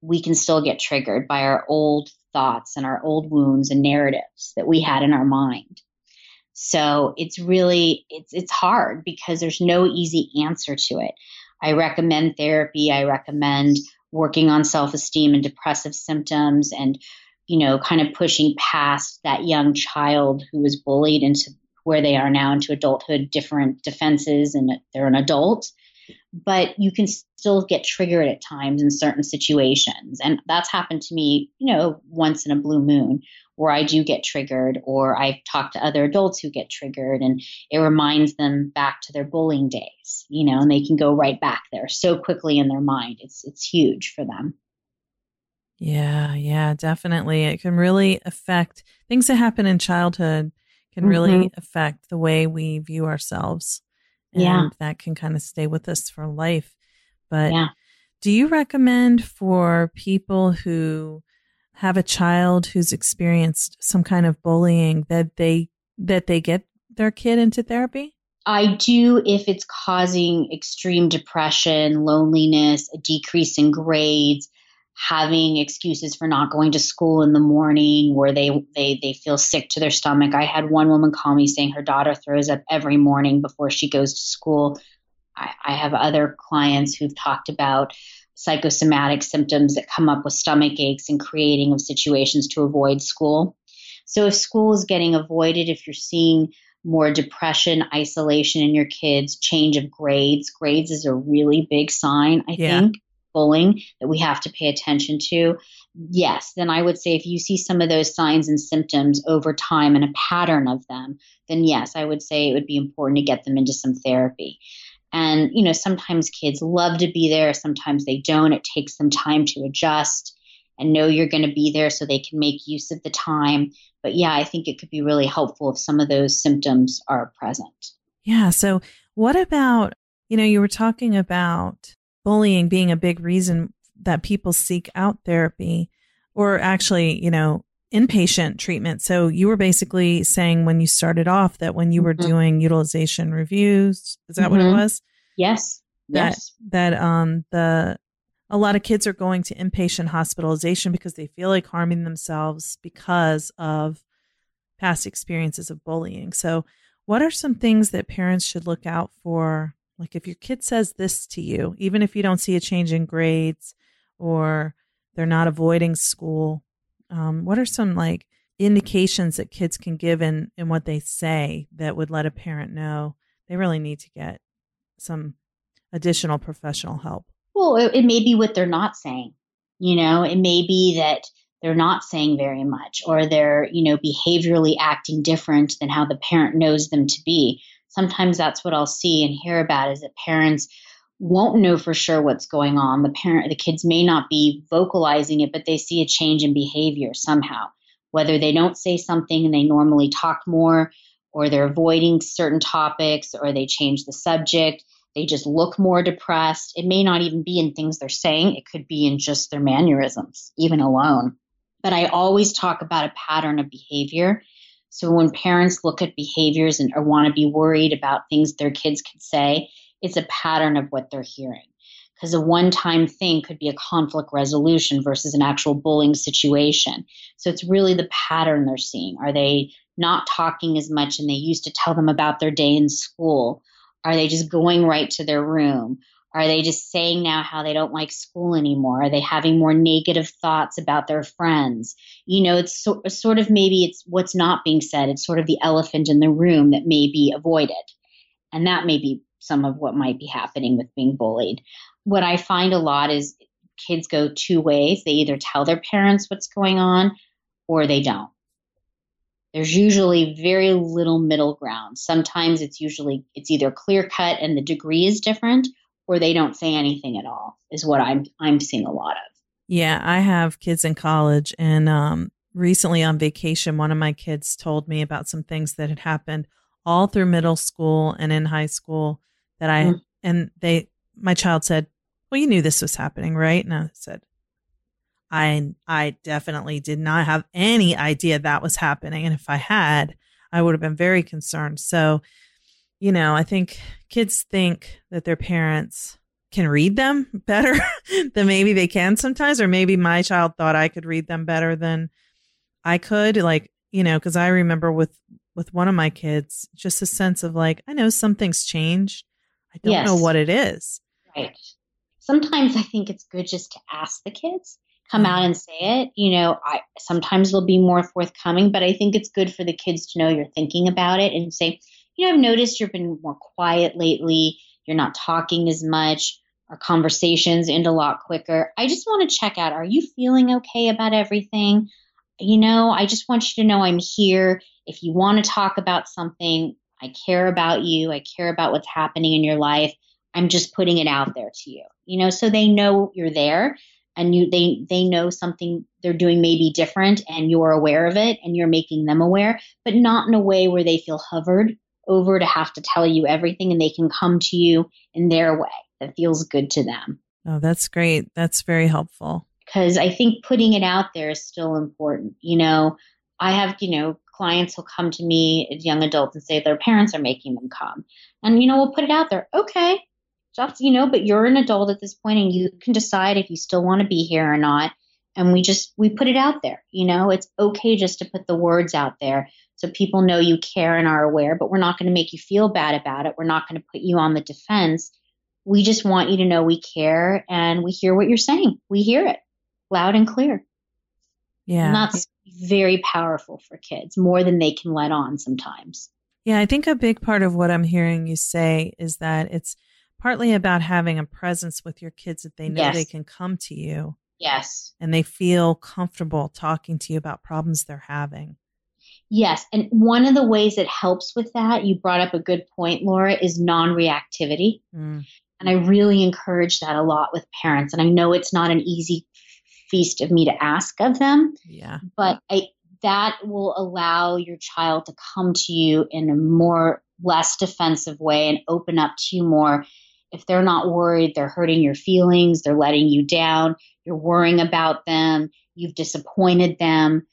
we can still get triggered by our old thoughts and our old wounds and narratives that we had in our mind. So it's really it's it's hard because there's no easy answer to it. I recommend therapy. I recommend working on self-esteem and depressive symptoms and you know, kind of pushing past that young child who was bullied into where they are now into adulthood, different defenses, and they're an adult. But you can still get triggered at times in certain situations. And that's happened to me, you know, once in a blue moon where I do get triggered, or I've talked to other adults who get triggered, and it reminds them back to their bullying days, you know, and they can go right back there so quickly in their mind. It's it's huge for them. Yeah, yeah, definitely. It can really affect things that happen in childhood can mm-hmm. really affect the way we view ourselves. And yeah. that can kind of stay with us for life. But yeah. do you recommend for people who have a child who's experienced some kind of bullying that they that they get their kid into therapy? I do if it's causing extreme depression, loneliness, a decrease in grades, having excuses for not going to school in the morning where they they they feel sick to their stomach. I had one woman call me saying her daughter throws up every morning before she goes to school. I, I have other clients who've talked about psychosomatic symptoms that come up with stomach aches and creating of situations to avoid school. So if school is getting avoided, if you're seeing more depression, isolation in your kids, change of grades, grades is a really big sign, I yeah. think bullying that we have to pay attention to, yes, then I would say if you see some of those signs and symptoms over time and a pattern of them, then yes, I would say it would be important to get them into some therapy. And, you know, sometimes kids love to be there, sometimes they don't. It takes them time to adjust and know you're going to be there so they can make use of the time. But yeah, I think it could be really helpful if some of those symptoms are present. Yeah. So, what about, you know, you were talking about bullying being a big reason that people seek out therapy or actually, you know, inpatient treatment. So you were basically saying when you started off that when you were mm-hmm. doing utilization reviews, is that mm-hmm. what it mm-hmm. was? Yes. That, yes. That um the a lot of kids are going to inpatient hospitalization because they feel like harming themselves because of past experiences of bullying. So, what are some things that parents should look out for? Like, if your kid says this to you, even if you don't see a change in grades or they're not avoiding school, um, what are some like indications that kids can give in, in what they say that would let a parent know they really need to get some additional professional help? Well, it, it may be what they're not saying. You know, it may be that they're not saying very much or they're, you know, behaviorally acting different than how the parent knows them to be. Sometimes that's what I'll see and hear about is that parents won't know for sure what's going on. The parent the kids may not be vocalizing it, but they see a change in behavior somehow. Whether they don't say something and they normally talk more, or they're avoiding certain topics, or they change the subject they just look more depressed. It may not even be in things they're saying, it could be in just their mannerisms, even alone. But I always talk about a pattern of behavior. So when parents look at behaviors and or want to be worried about things their kids could say, it's a pattern of what they're hearing. Because a one time thing could be a conflict resolution versus an actual bullying situation. So it's really the pattern they're seeing. Are they not talking as much and they used to tell them about their day in school? Are they just going right to their room? Are they just saying now how they don't like school anymore? Are they having more negative thoughts about their friends? You know, it's so, sort of maybe it's what's not being said. It's sort of the elephant in the room that may be avoided. And that may be some of what might be happening with being bullied. What I find a lot is kids go two ways. They either tell their parents what's going on or they don't there's usually very little middle ground. Sometimes it's usually it's either clear cut and the degree is different or they don't say anything at all is what I'm I'm seeing a lot of. Yeah, I have kids in college and um recently on vacation one of my kids told me about some things that had happened all through middle school and in high school that I mm. and they my child said, "Well, you knew this was happening, right?" And I said, I I definitely did not have any idea that was happening and if I had I would have been very concerned. So, you know, I think kids think that their parents can read them better than maybe they can sometimes or maybe my child thought I could read them better than I could like, you know, cuz I remember with with one of my kids just a sense of like I know something's changed. I don't yes. know what it is. Right. Sometimes I think it's good just to ask the kids come out mm-hmm. and say it. You know, I sometimes they'll be more forthcoming, but I think it's good for the kids to know you're thinking about it and say, you know, I've noticed you've been more quiet lately. You're not talking as much. Our conversations end a lot quicker. I just want to check out are you feeling okay about everything? You know, I just want you to know I'm here. If you want to talk about something, I care about you. I care about what's happening in your life. I'm just putting it out there to you. You know, so they know you're there and you they they know something they're doing maybe different and you're aware of it and you're making them aware but not in a way where they feel hovered over to have to tell you everything and they can come to you in their way. That feels good to them. Oh that's great. That's very helpful. Because i think putting it out there is still important you know? I have you know clients will come to me as young adults and say their parents are making them come. And you know we'll put it out there. Okay. That's you know but you're an adult at this point and you can decide if you still want to be here or not. And we just we put it out there you know? It's okay just to put the words out there so people know you care and are aware but we're not going to make you feel bad about it we're not going to put you on the defense we just want you to know we care and we hear what you're saying we hear it loud and clear yeah and that's very powerful for kids more than they can let on sometimes yeah i think a big part of what i'm hearing you say is that it's partly about having a presence with your kids that they know yes. they can come to you. Yes. And they feel comfortable talking to you about problems they're having. Yes. And one of the ways it helps with that, you brought up a good point, Laura, is non reactivity. Mm. And I really encourage that a lot with parents. And I know it's not an easy feast of me to ask of them. Yeah. But I, that will allow your child to come to you in a more less defensive way and open up to you more if they're not worried, they're hurting your feelings, they're letting you down, you're worrying about them, you've disappointed them.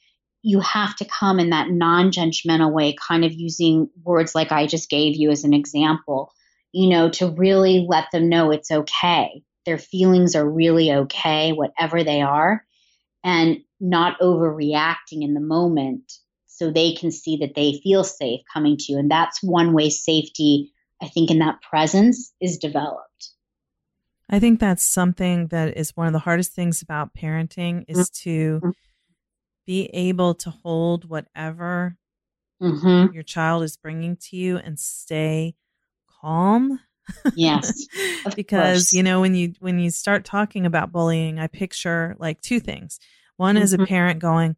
You have to come in that non judgmental way, kind of using words like I just gave you as an example, you know, to really let them know it's okay. their feelings are really okay, whatever they are, and not overreacting in the moment so they can see that they feel safe coming to you. And that's one way safety, I think, in that presence is developed. I think that's something that is one of the hardest things about parenting is to mm-hmm. Be able to hold whatever mm-hmm. your child is bringing to you and stay calm. Yes. because course. you know when you when you start talking about bullying, I picture like two things. One mm-hmm. is a mm-hmm. parent going,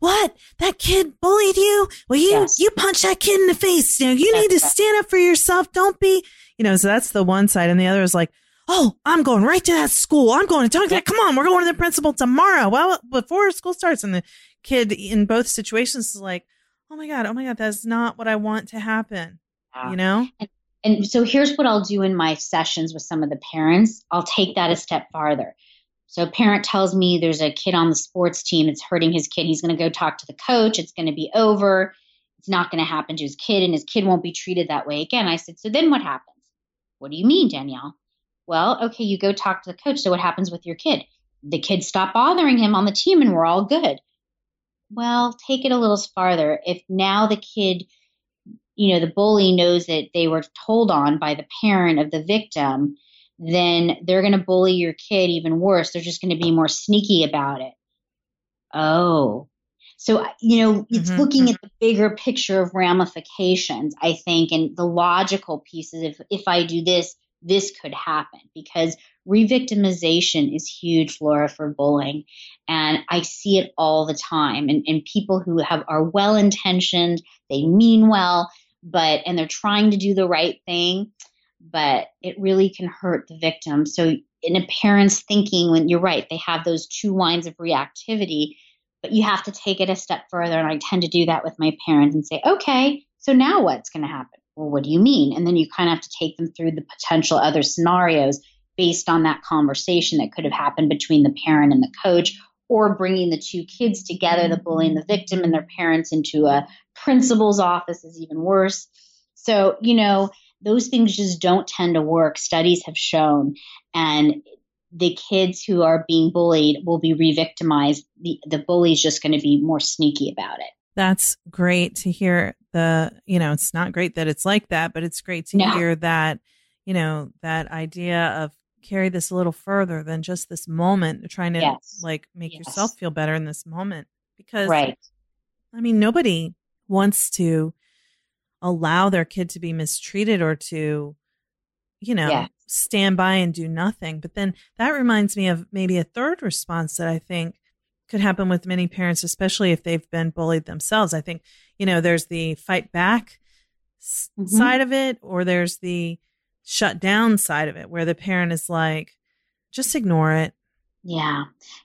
"What? That kid bullied you? Well, you yes. you punch that kid in the face. You know, you need to stand up for yourself. Don't be, you know." So that's the one side, and the other is like, oh, I'm going right to that school. I'm going to talk to that. Come on, we're going to the principal tomorrow. Well, before school starts. And the kid in both situations is like, oh my God, oh my God, that's not what I want to happen. Yeah. You know? And, and so here's what I'll do in my sessions with some of the parents. I'll take that a step farther. So a parent tells me there's a kid on the sports team it's hurting his kid. He's going to go talk to the coach. It's going to be over. It's not going to happen to his kid, and his kid won't be treated that way again. I said, so then what happens? What do you mean, Danielle? Well, okay, you go talk to the coach. So what happens with your kid? The kid stopped bothering him on the team and we're all good. Well, take it a little farther. If now the kid, you know, the bully knows that they were told on by the parent of the victim, then they're going to bully your kid even worse. They're just going to be more sneaky about it. Oh, so, you know, it's mm-hmm. looking at the bigger picture of ramifications, I think, and the logical pieces. If, if I do this, this could happen because revictimization is huge, Laura, for bullying. And I see it all the time. And, and people who have are well intentioned, they mean well, but and they're trying to do the right thing, but it really can hurt the victim. So in a parent's thinking, when you're right, they have those two lines of reactivity, but you have to take it a step further. And I tend to do that with my parents and say, okay, so now what's going to happen? Well, what do you mean? And then you kind of have to take them through the potential other scenarios based on that conversation that could have happened between the parent and the coach, or bringing the two kids together, the bully and the victim, and their parents into a principal's office is even worse. So, you know, those things just don't tend to work. Studies have shown. And the kids who are being bullied will be re victimized. The, the bully's just going to be more sneaky about it. That's great to hear the, you know, it's not great that it's like that, but it's great to no. hear that, you know, that idea of carry this a little further than just this moment, trying to yes. like make yes. yourself feel better in this moment. Because, right. I mean, nobody wants to allow their kid to be mistreated or to, you know, stand by and do nothing. But then that reminds me of maybe a third response that I think could happen with many parents, especially if they've been bullied themselves. I think, you know, there's the fight back mm-hmm. side of it, or there's the shut down side of it, where the parent is like, just ignore it. Yeah.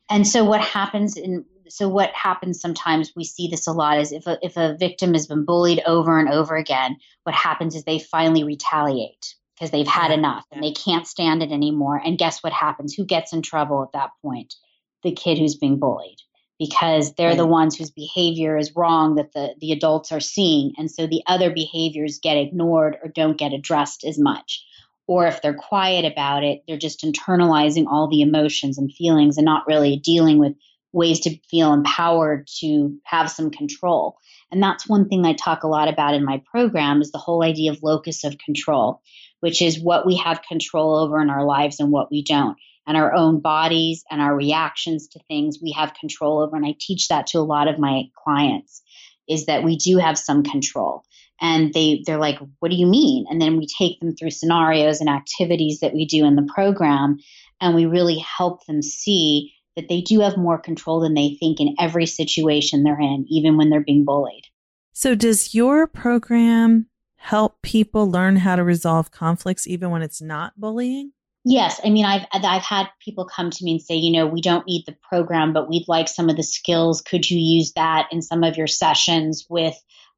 And so what happens in so what happens sometimes we see this a lot is if a, if a victim has been bullied over and over again what happens is they finally retaliate because they've had enough and they can't stand it anymore and guess what happens who gets in trouble at that point the kid who's being bullied because they're right. the ones whose behavior is wrong that the, the adults are seeing. And so the other behaviors get ignored or don't get addressed as much. Or if they're quiet about it, they're just internalizing all the emotions and feelings and not really dealing with ways to feel empowered to have some control. And that's one thing I talk a lot about in my program is the whole idea of locus of control, which is what we have control over in our lives and what we don't and our own bodies and our reactions to things we have control over. And I teach that to a lot of my clients is that we do have some control. And they, they're like, what do you mean? And then we take them through scenarios and activities that we do in the program. And we really help them see that they do have more control than they think in every situation they're in, even when they're being bullied. So, does your program help people learn how to resolve conflicts even when it's not bullying? Yes, I mean I've I've had people come to me and say, you know, we don't need the program, but we'd like some of the skills. Could you use that in some of your sessions with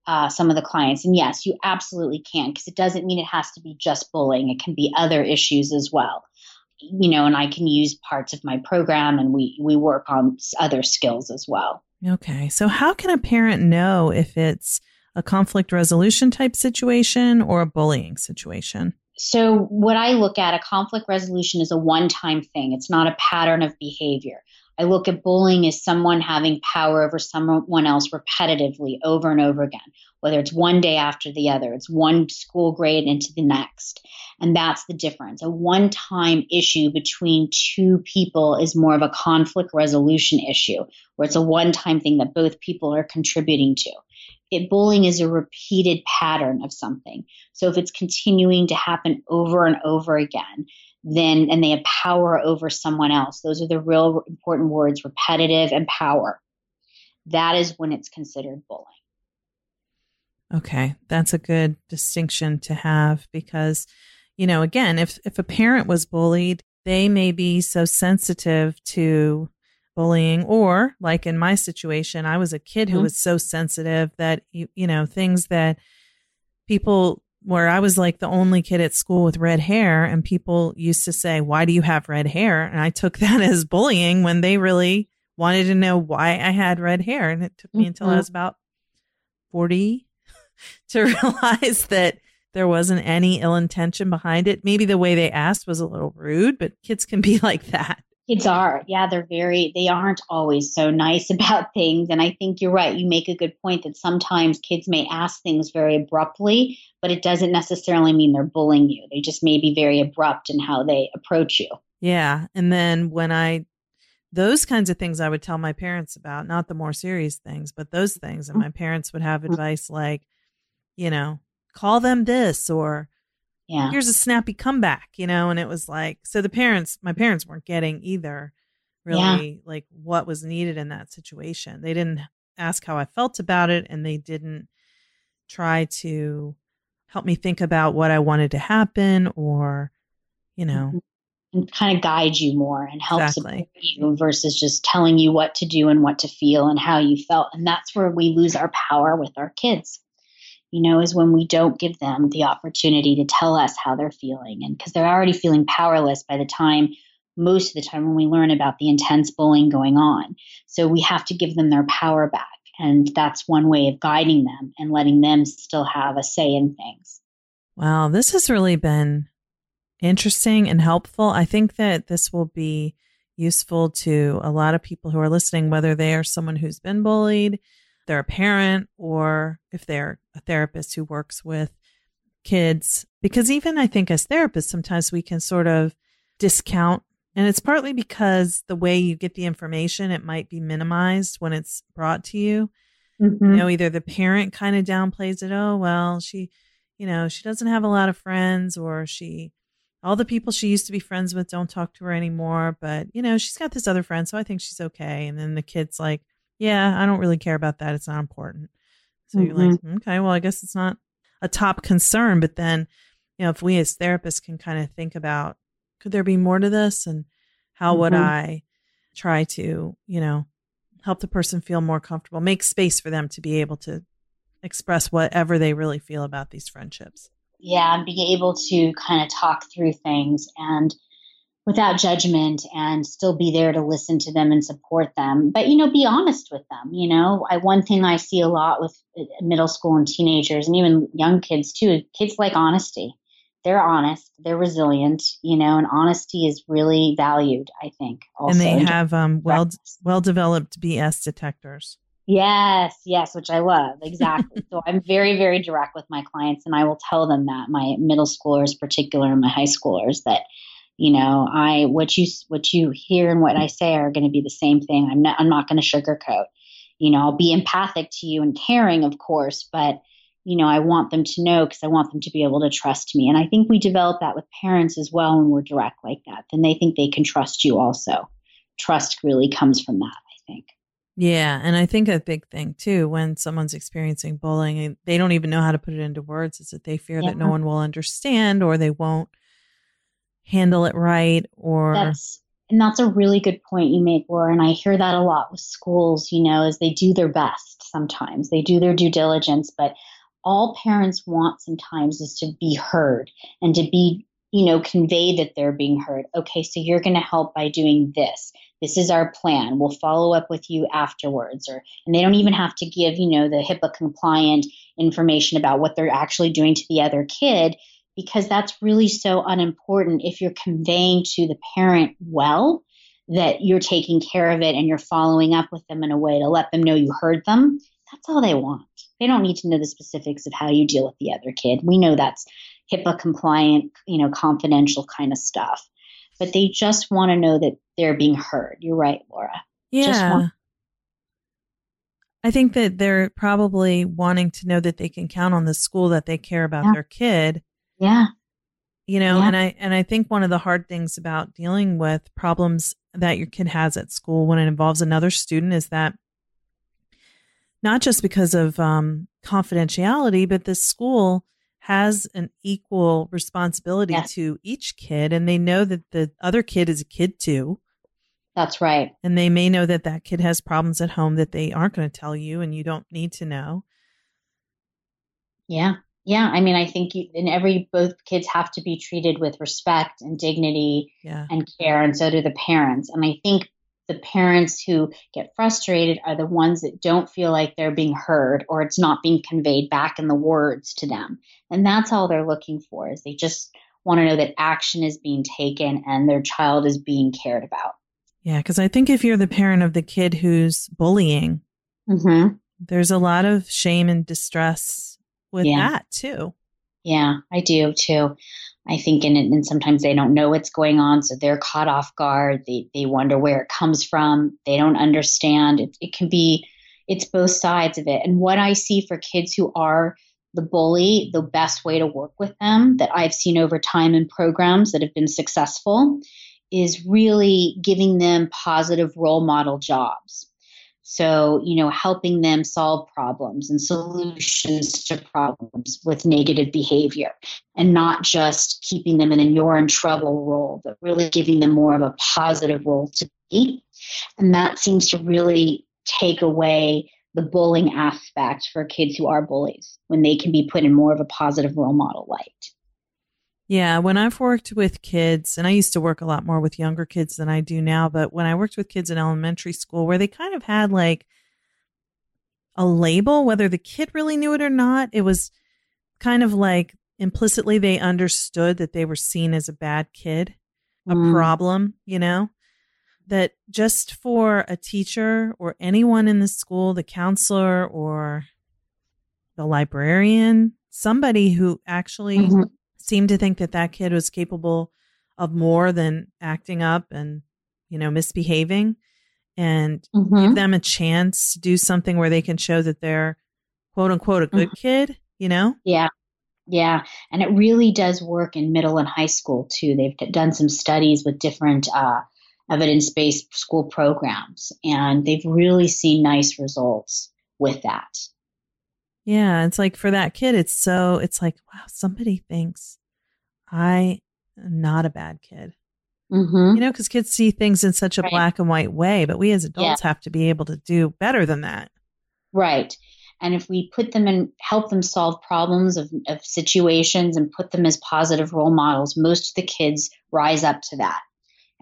uh, some of the clients? And yes, you absolutely can, because it doesn't mean it has to be just bullying. It can be other issues as well. You know, and I can use parts of my program, and we we work on other skills as well. Okay, so how can a parent know if it's a conflict resolution type situation or a bullying situation? So, what I look at a conflict resolution is a one time thing, it's not a pattern of behavior. I look at bullying as someone having power over someone else repetitively over and over again, whether it's one day after the other, it's one school grade into the next. And that's the difference. A one time issue between two people is more of a conflict resolution issue, where it's a one time thing that both people are contributing to. It, bullying is a repeated pattern of something. So if it's continuing to happen over and over again, then and they have power over someone else. Those are the real important words repetitive and power. That is when it's considered bullying. Okay, that's a good distinction to have because you know, again, if if a parent was bullied, they may be so sensitive to bullying or like in my situation, I was a kid who mm-hmm. was so sensitive that you, you know, things that people where I was like the only kid at school with red hair and people used to say, "Why do you have red hair?" and I took that as bullying when they really wanted to know why I had red hair and it took me mm-hmm. until I mm-hmm. was about 40 to realize that there wasn't any ill intention behind it. Maybe the way they asked was a little rude, but kids can be like that. Kids are. Yeah, they're very, they aren't always so nice about things. And I think you're right. You make a good point that sometimes kids may ask things very abruptly, but it doesn't necessarily mean they're bullying you. They just may be very abrupt in how they approach you. Yeah. And then when I, those kinds of things I would tell my parents about, not the more serious things, but those things. And mm-hmm. my parents would have mm-hmm. advice like, you know, call them this or yeah. here's a snappy comeback, you know, and it was like so the parents my parents weren't getting either really yeah. like what was needed in that situation. They didn't ask how I felt about it and they didn't try to help me think about what I wanted to happen or you know mm-hmm. and kind of guide you more and help exactly. support you versus just telling you what to do and what to feel and how you felt and that's where we lose our power with our kids you know, is when we don't give them the opportunity to tell us how they're feeling. And because they're already feeling powerless by the time, most of the time, when we learn about the intense bullying going on. So we have to give them their power back. And that's one way of guiding them and letting them still have a say in things. Wow, this has really been interesting and helpful. I think that this will be useful to a lot of people who are listening, whether they are someone who's been bullied they're a parent or if they're a therapist who works with kids. Because even I think as therapists, sometimes we can sort of discount. And it's partly because the way you get the information, it might be minimized when it's brought to you. Mm-hmm. You know, either the parent kind of downplays it. Oh, well, she, you know, she doesn't have a lot of friends or she, all the people she used to be friends with don't talk to her anymore. But, you know, she's got this other friend. So I think she's okay. And then the kid's like, yeah, I don't really care about that. It's not important. So mm-hmm. you're like, mm-hmm. okay, well, I guess it's not a top concern. But then, you know, if we as therapists can kind of think about, could there be more to this? And how mm-hmm. would I try to, you know, help the person feel more comfortable, make space for them to be able to express whatever they really feel about these friendships? Yeah, and be able to kind of talk through things and without judgment and still be there to listen to them and support them. But you know be honest with them you know. I, one thing i see a lot with uh, middle school and teenagers and even young kids too kids like honesty. They're honest they're resilient you know and honesty is really valued i think also. and they have um, well well developed bs detectors. Yes yes which i love exactly. So i'm very very direct with my clients and i will tell them that my middle schoolers particular and my high schoolers that you know i what you what you hear and what i say are going to be the same thing. I'm not i'm not going to sugarcoat. You know i'll be empathic to you and caring of course but you know i want them to know because i want them to be able to trust me. And i think we develop that with parents as well when we're direct like that. Then they think they can trust you also. Trust really comes from that i think. Yeah and i think a big thing too when someone's experiencing bullying and they don't even know how to put it into words is that they fear yeah. that no one will understand or they won't handle it right or that's and that's a really good point you make laura and i hear that a lot with schools you know as they do their best sometimes. They do their due diligence but all parents want sometimes is to be heard and to be you know convey that they're being heard. Okay so you're going to help by doing this. This is our plan. We'll follow up with you afterwards or and they don't even have to give you know the hipaa compliant information about what they're actually doing to the other kid because that's really so unimportant if you're conveying to the parent well that you're taking care of it and you're following up with them in a way to let them know you heard them. That's all they want. They don't need to know the specifics of how you deal with the other kid. We know that's HIPAA compliant, you know, confidential kind of stuff. But they just want to know that they're being heard. You're right, Laura. Yeah. want- I think that they're probably wanting to know that they can count on the school that they care about Yeah. their kid. Yeah. You know, Yeah. and I and I think one of the hard things about dealing with problems that your kid has at school when it involves another student is that not just because of um, confidentiality, but the school has an equal responsibility Yes. to each kid, and they know that the other kid is a kid too. That's right. and they may know that that kid has problems at home that they aren't going to tell you and you don't need to know Yeah. Yeah. I mean, I think you, in every, both kids have to be treated with respect and dignity yeah and care, and so do the parents. And I think the parents who get frustrated are the ones that don't feel like they're being heard or it's not being conveyed back in the words to them. And that's all they're looking for is they just want to know that action is being taken and their child is being cared about. yeah because i think if you're the parent of the kid who's bullying Mm-hmm. there's a lot of shame and distress with Yeah. that too Yeah, I do too. I think, and, and sometimes they don't know what's going on, so they're caught off guard. They they wonder where it comes from. They don't understand. It it can be, it's both sides of it. And what I see for kids who are the bully, the best way to work with them that I've seen over time in programs that have been successful is really giving them positive role model jobs. So, you know, helping them solve problems and solutions to problems with negative behavior and not just keeping them in a you're in trouble role, but really giving them more of a positive role to be. And that seems to really take away the bullying aspect for kids who are bullies when they can be put in more of a positive role model light. Yeah when i've worked with kids and i used to work a lot more with younger kids than i do now but when i worked with kids in elementary school where they kind of had like a label whether the kid really knew it or not it was kind of like implicitly they understood that they were seen as a bad kid a Mm. problem, you know, that just for a teacher or anyone in the school, the counselor or the librarian, somebody who actually Mhm. Seemed to think that that kid was capable of more than acting up and, you know, misbehaving and Mhm. give them a chance to do something where they can show that they're quote unquote a good kid, you know? Yeah. Yeah. And it really does work in middle and high school too. They've done some studies with different uh, evidence based school programs, and they've really seen nice results with that. Yeah, it's like for that kid, it's so it's like, wow, somebody thinks I am not a bad kid. Mm-hmm. You know, because kids see things in such a Right. black and white way, but we as adults have to be able to do better than that. Right. And if we put them and help them solve problems of, of situations and put them as positive role models, most of the kids rise up to that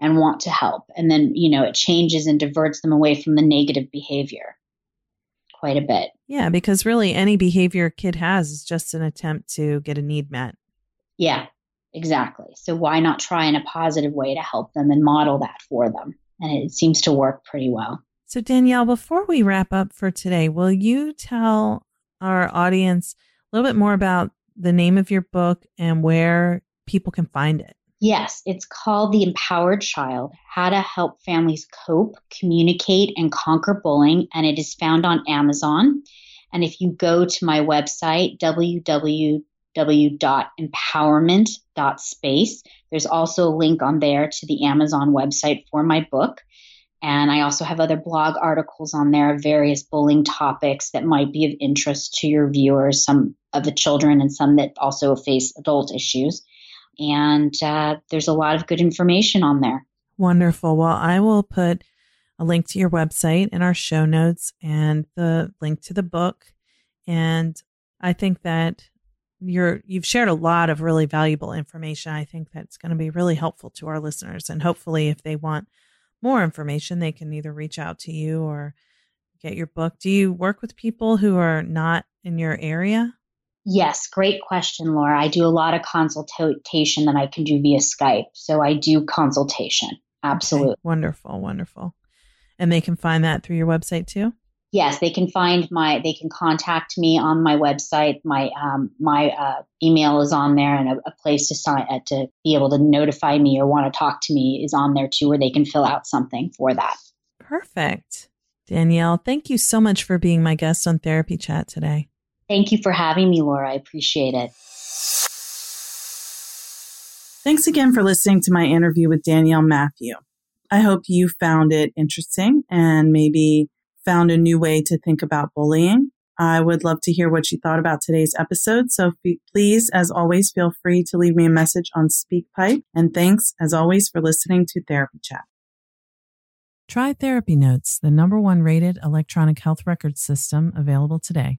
and want to help. And then, you know, it changes and diverts them away from the negative behavior quite a bit. Yeah, because really any behavior a kid has is just an attempt to get a need met. Yeah, exactly. So why not try in a positive way to help them and model that for them? And it seems to work pretty well. So, Danielle, before we wrap up for today, will you tell our audience a little bit more about the name of your book and where people can find it? Yes, it's called The Empowered Child How to Help Families Cope, Communicate, and Conquer Bullying. And it is found on Amazon. And if you go to my website, www.empowerment.space, there's also a link on there to the Amazon website for my book. And I also have other blog articles on there of various bullying topics that might be of interest to your viewers, some of the children and some that also face adult issues and uh, there's a lot of good information on there. Wonderful. Well, I will put a link to your website in our show notes and the link to the book. And I think that you're you've shared a lot of really valuable information. I think that's going to be really helpful to our listeners. And hopefully if they want more information, they can either reach out to you or get your book. Do you work with people who are not in your area? Yes, great question, Laura. I do a lot of consultation that I can do via Skype. So I do consultation. Absolutely. Okay. Wonderful, wonderful. And they can find that through your website too? Yes, they can find my. They can contact me on my website. My um, my uh, email is on there, and a, a place to sign uh, to be able to notify me or want to talk to me is on there too, where they can fill out something for that. Perfect, Danielle. Thank you so much for being my guest on Therapy Chat today. Thank you for having me, Laura. I appreciate it. Thanks again for listening to my interview with Danielle Matthew. I hope you found it interesting and maybe found a new way to think about bullying. I would love to hear what you thought about today's episode. So please, as always, feel free to leave me a message on SpeakPipe. And thanks, as always, for listening to Therapy Chat. Try TherapyNotes, the number one rated electronic health record system available today.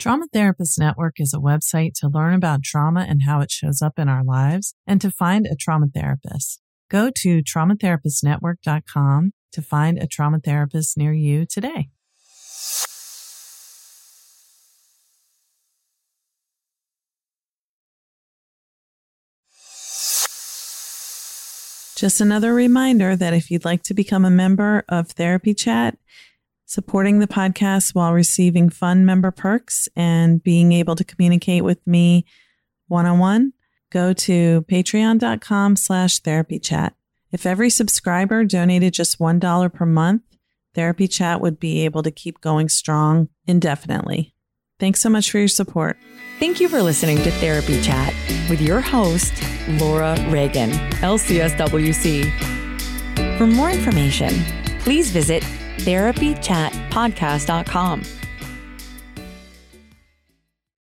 Trauma Therapist Network is a website to learn about trauma and how it shows up in our lives and to find a trauma therapist. Go to traumatherapistnetwork.com to find a trauma therapist near you today. Just another reminder that if you'd like to become a member of Therapy Chat, supporting the podcast while receiving fun member perks and being able to communicate with me one-on-one, go to patreon.com slash therapy chat. If every subscriber donated just $1 per month, Therapy Chat would be able to keep going strong indefinitely. Thanks so much for your support. Thank you for listening to Therapy Chat with your host, Laura Reagan, LCSW-C. For more information, please visit therapychatpodcast.com